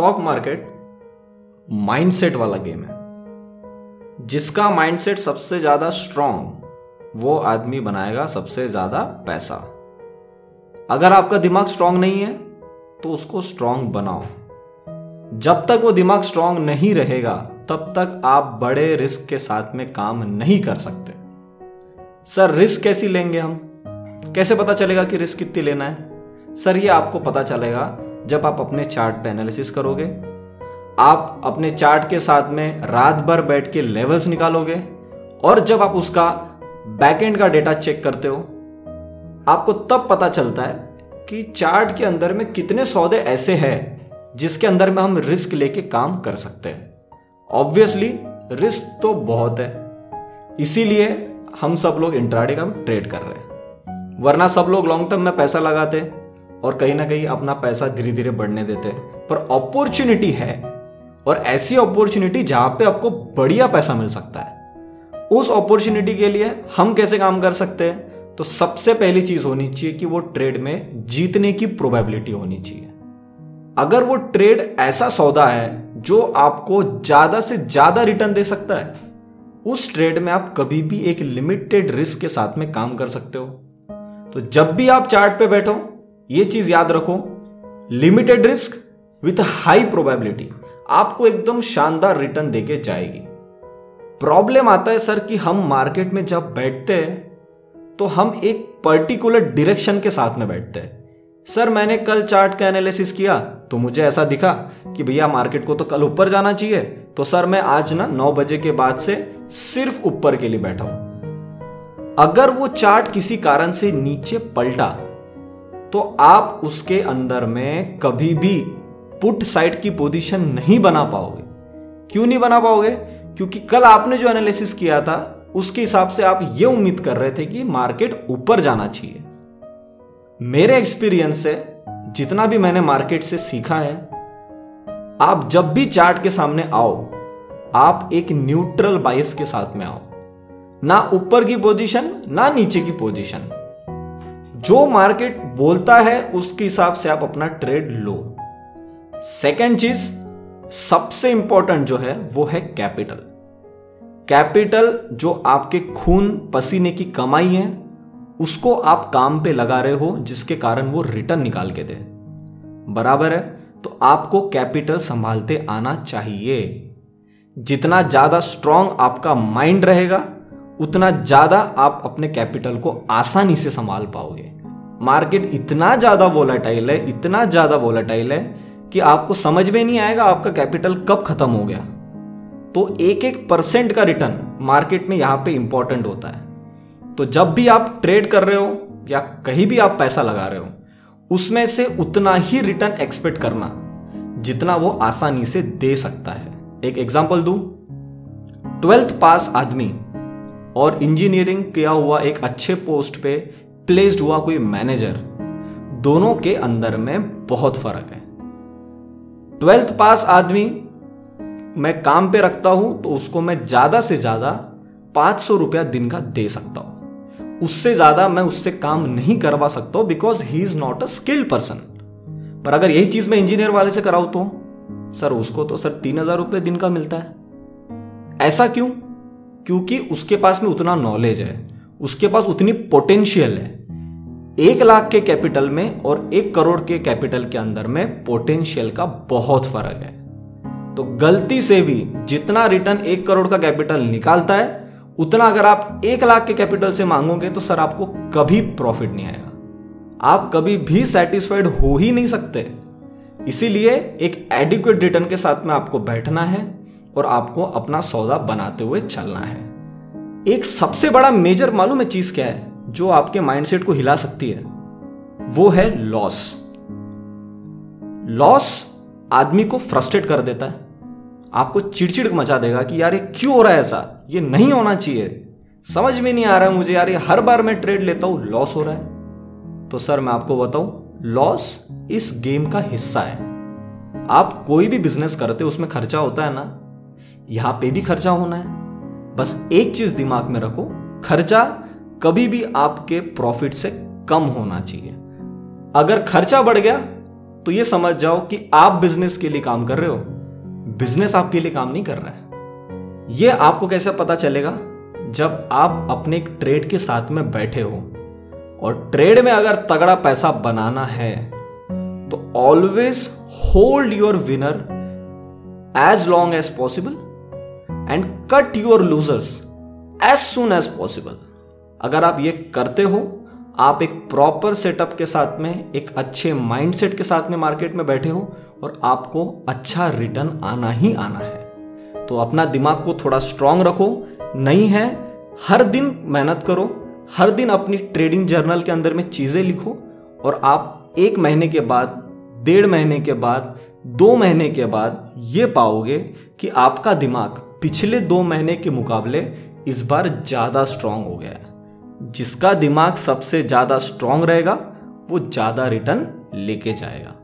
Stock market mindset वाला game है। जिसका माइंडसेट सबसे ज़्यादा स्ट्रांग वो आदमी बनाएगा सबसे ज़्यादा पैसा। अगर आपका दिमाग स्ट्रांग नहीं है तो उसको स्ट्रांग बनाओ। जब तक वो दिमाग स्ट्रांग नहीं रहेगा, तब तक आप बड़े रिस्क के साथ में काम नहीं कर सकते। सर रिस्क कैसी लेंगे हम? कैसे पता चलेगा कि रिस्क कितनी लेना है? सर, ये आपको पता चलेगा जब आप अपने चार्ट पे एनालिसिस करोगे, आप अपने चार्ट के साथ में रात भर बैठ के लेवल्स निकालोगे और जब आप उसका बैकएंड का डेटा चेक करते हो, आपको तब पता चलता है कि चार्ट के अंदर में कितने सौदे ऐसे हैं जिसके अंदर में हम रिस्क लेके काम कर सकते हैं। ऑब्वियसली रिस्क तो बहुत है। इसीलिए हम सब लोग इंट्राडे का ट्रेड कर रहे हैं। वरना सब लोग लॉन्ग टर्म में पैसा लगाते और कहीं ना कहीं अपना पैसा धीरे धीरे बढ़ने देते। पर अपॉर्चुनिटी है, और ऐसी अपॉर्चुनिटी जहाँ पे आपको बढ़िया पैसा मिल सकता है। उस अपॉर्चुनिटी के लिए हम कैसे काम कर सकते हैं? तो सबसे पहली चीज़ होनी चाहिए कि वो ट्रेड में जीतने की प्रोबेबिलिटी होनी चाहिए। अगर वो ट्रेड ऐसा सौदा है, जो आपको ज़्यादा से ज़्यादा रिटर्न दे सकता है, उस ट्रेड में आप कभी भी एक लिमिटेड रिस्क के साथ में काम कर सकते हो। तो जब भी आप चार्ट पे बैठो ये चीज़ याद रखो limited risk with high probability आपको एकदम शानदार रिटर्न देके जाएगी। प्रॉब्लम आता है सर कि हम मार्केट में जब बैठते हैं तो हम एक पर्टिकुलर डायरेक्शन के साथ में बैठते हैं। सर, मैंने कल चार्ट का एनालिसिस किया तो मुझे ऐसा दिखा कि भैया मार्केट को तो कल ऊपर जाना चाहिए। तो सर, मैं आज ना नौ बजे के बाद से सिर्फ़ ऊपर के लिए बैठा हूँ। अगर वो चार्ट किसी कारण से नीचे पलटा तो आप उसके अंदर में कभी भी पुट साइड की पोजीशन नहीं बना पाओगे। क्यों नहीं बना पाओगे? क्योंकि कल आपने जो एनालिसिस किया था, उसके हिसाब से आप ये उम्मीद कर रहे थे कि मार्केट ऊपर जाना चाहिए। मेरे एक्सपीरियंस से, जितना भी मैंने मार्केट से सीखा है, आप जब भी चार्ट के सामने आओ, आप एक न्यूट्रल बायस के साथ में आओ। ना ऊपर की पोजीशन ना नीचे की पोजीशन जो मार्केट बोलता है, उसके हिसाब से आप अपना ट्रेड लो। सेकेंड चीज़, सबसे इंपॉर्टेंट जो है, वो है कैपिटल। कैपिटल जो आपके खून पसीने की कमाई है, उसको आप काम पे लगा रहे हो, जिसके कारण वो रिटर्न निकाल के दे। बराबर है? तो आपको कैपिटल संभालते आना चाहिए। जितना ज़्यादा स्ट्रांग आपका माइंड रहेगा उतना ज़्यादा आप अपने कैपिटल को आसानी से संभाल पाओगे। मार्केट इतना ज़्यादा वोलाटाइल है, इतना ज़्यादा वोलाटाइल है कि आपको समझ में नहीं आएगा आपका कैपिटल कब खत्म हो गया। तो एक एक परसेंट का रिटर्न मार्केट में यहाँ पे इंपॉर्टेंट होता है। तो जब भी आप ट्रेड कर रहे हो या कहीं भी आप पैसा लगा रहे हो, उसमें से उतना ही रिटर्न एक्सपेक्ट करना जितना वो आसानी से दे सकता है। एक एग्ज़ाम्पल दू, ट्वेल्थ पास आदमी और इंजीनियरिंग किया हुआ एक अच्छे पोस्ट पे प्लेस्ड हुआ कोई मैनेजर दोनों के अंदर में बहुत फ़र्क है। ट्वेल्थ पास आदमी मैं काम पे रखता हूँ तो उसको मैं ज़्यादा से ज़्यादा पाँच सौ रुपया दिन का दे सकता हूँ। उससे ज़्यादा मैं उससे काम नहीं करवा सकता because he is not a skilled person पर अगर यही चीज़ मैं इंजीनियर वाले से कराऊ तो? सर, उसको तो सर तीन हज़ार रुपये दिन का मिलता है। ऐसा क्यों? क्योंकि उसके पास में उतना नॉलेज है, उसके पास उतनी पोटेंशियल है। एक लाख के कैपिटल में और एक करोड़ के कैपिटल के अंदर में पोटेंशियल का बहुत फ़र्क है। तो गलती से भी जितना रिटर्न एक करोड़ का कैपिटल निकालता है, उतना अगर आप एक लाख के कैपिटल से मांगोगे तो सर आपको कभी प्रॉफिट नहीं आएगा। आप कभी भी सेटिस्फाइड हो ही नहीं सकते। इसीलिए एक एडिक्वेट रिटर्न के साथ में आपको बैठना है और आपको अपना सौदा बनाते हुए चलना है। एक सबसे बड़ा मेजर मालूम है चीज़ क्या है? जो आपके माइंडसेट को हिला सकती है। वो है लॉस। लॉस आदमी को फ्रस्ट्रेट कर देता है। आपको चिड़चिड़ मचा देगा कि यार ये क्यों हो रहा है ऐसा? ये नहीं होना चाहिए। समझ में नहीं आ रहा है मुझे यार, ये हर बार मैं ट्रेड लेता हूँ, लॉस हो रहा है। तो सर, मैं आपको बताऊँ, लॉस इस गेम का हिस्सा है। आप कोई भी बिज़नेस करते हो, उसमें खर्चा होता है ना यहाँ पे भी खर्चा होना है। बस एक चीज़ दिमाग में रखो, खर्चा कभी भी आपके प्रॉफिट से कम होना चाहिए। अगर खर्चा बढ़ गया तो ये समझ जाओ कि आप बिज़नेस के लिए काम कर रहे हो। बिज़नेस आपके लिए काम नहीं कर रहा है। ये आपको कैसे पता चलेगा? जब आप अपने ट्रेड के साथ में बैठे हो। और ट्रेड में अगर तगड़ा पैसा बनाना है तो always hold your winner as long as possible and cut your losers as soon as possible अगर आप ये करते हो, आप एक प्रॉपर सेटअप के साथ में, एक अच्छे माइंडसेट के साथ में मार्केट में बैठे हो और आपको अच्छा रिटर्न आना ही आना है। तो अपना दिमाग को थोड़ा स्ट्रांग रखो। नहीं है, हर दिन मेहनत करो, हर दिन अपनी ट्रेडिंग जर्नल के अंदर में चीज़ें लिखो और आप एक महीने के बाद, डेढ़ महीने के बाद, दो महीने के बाद ये पाओगे कि आपका दिमाग पिछले दो महीने के मुकाबले इस बार ज़्यादा स्ट्रांग हो गया है। जिसका दिमाग सबसे ज़्यादा स्ट्रांग रहेगा, वो ज़्यादा रिटर्न लेके जाएगा।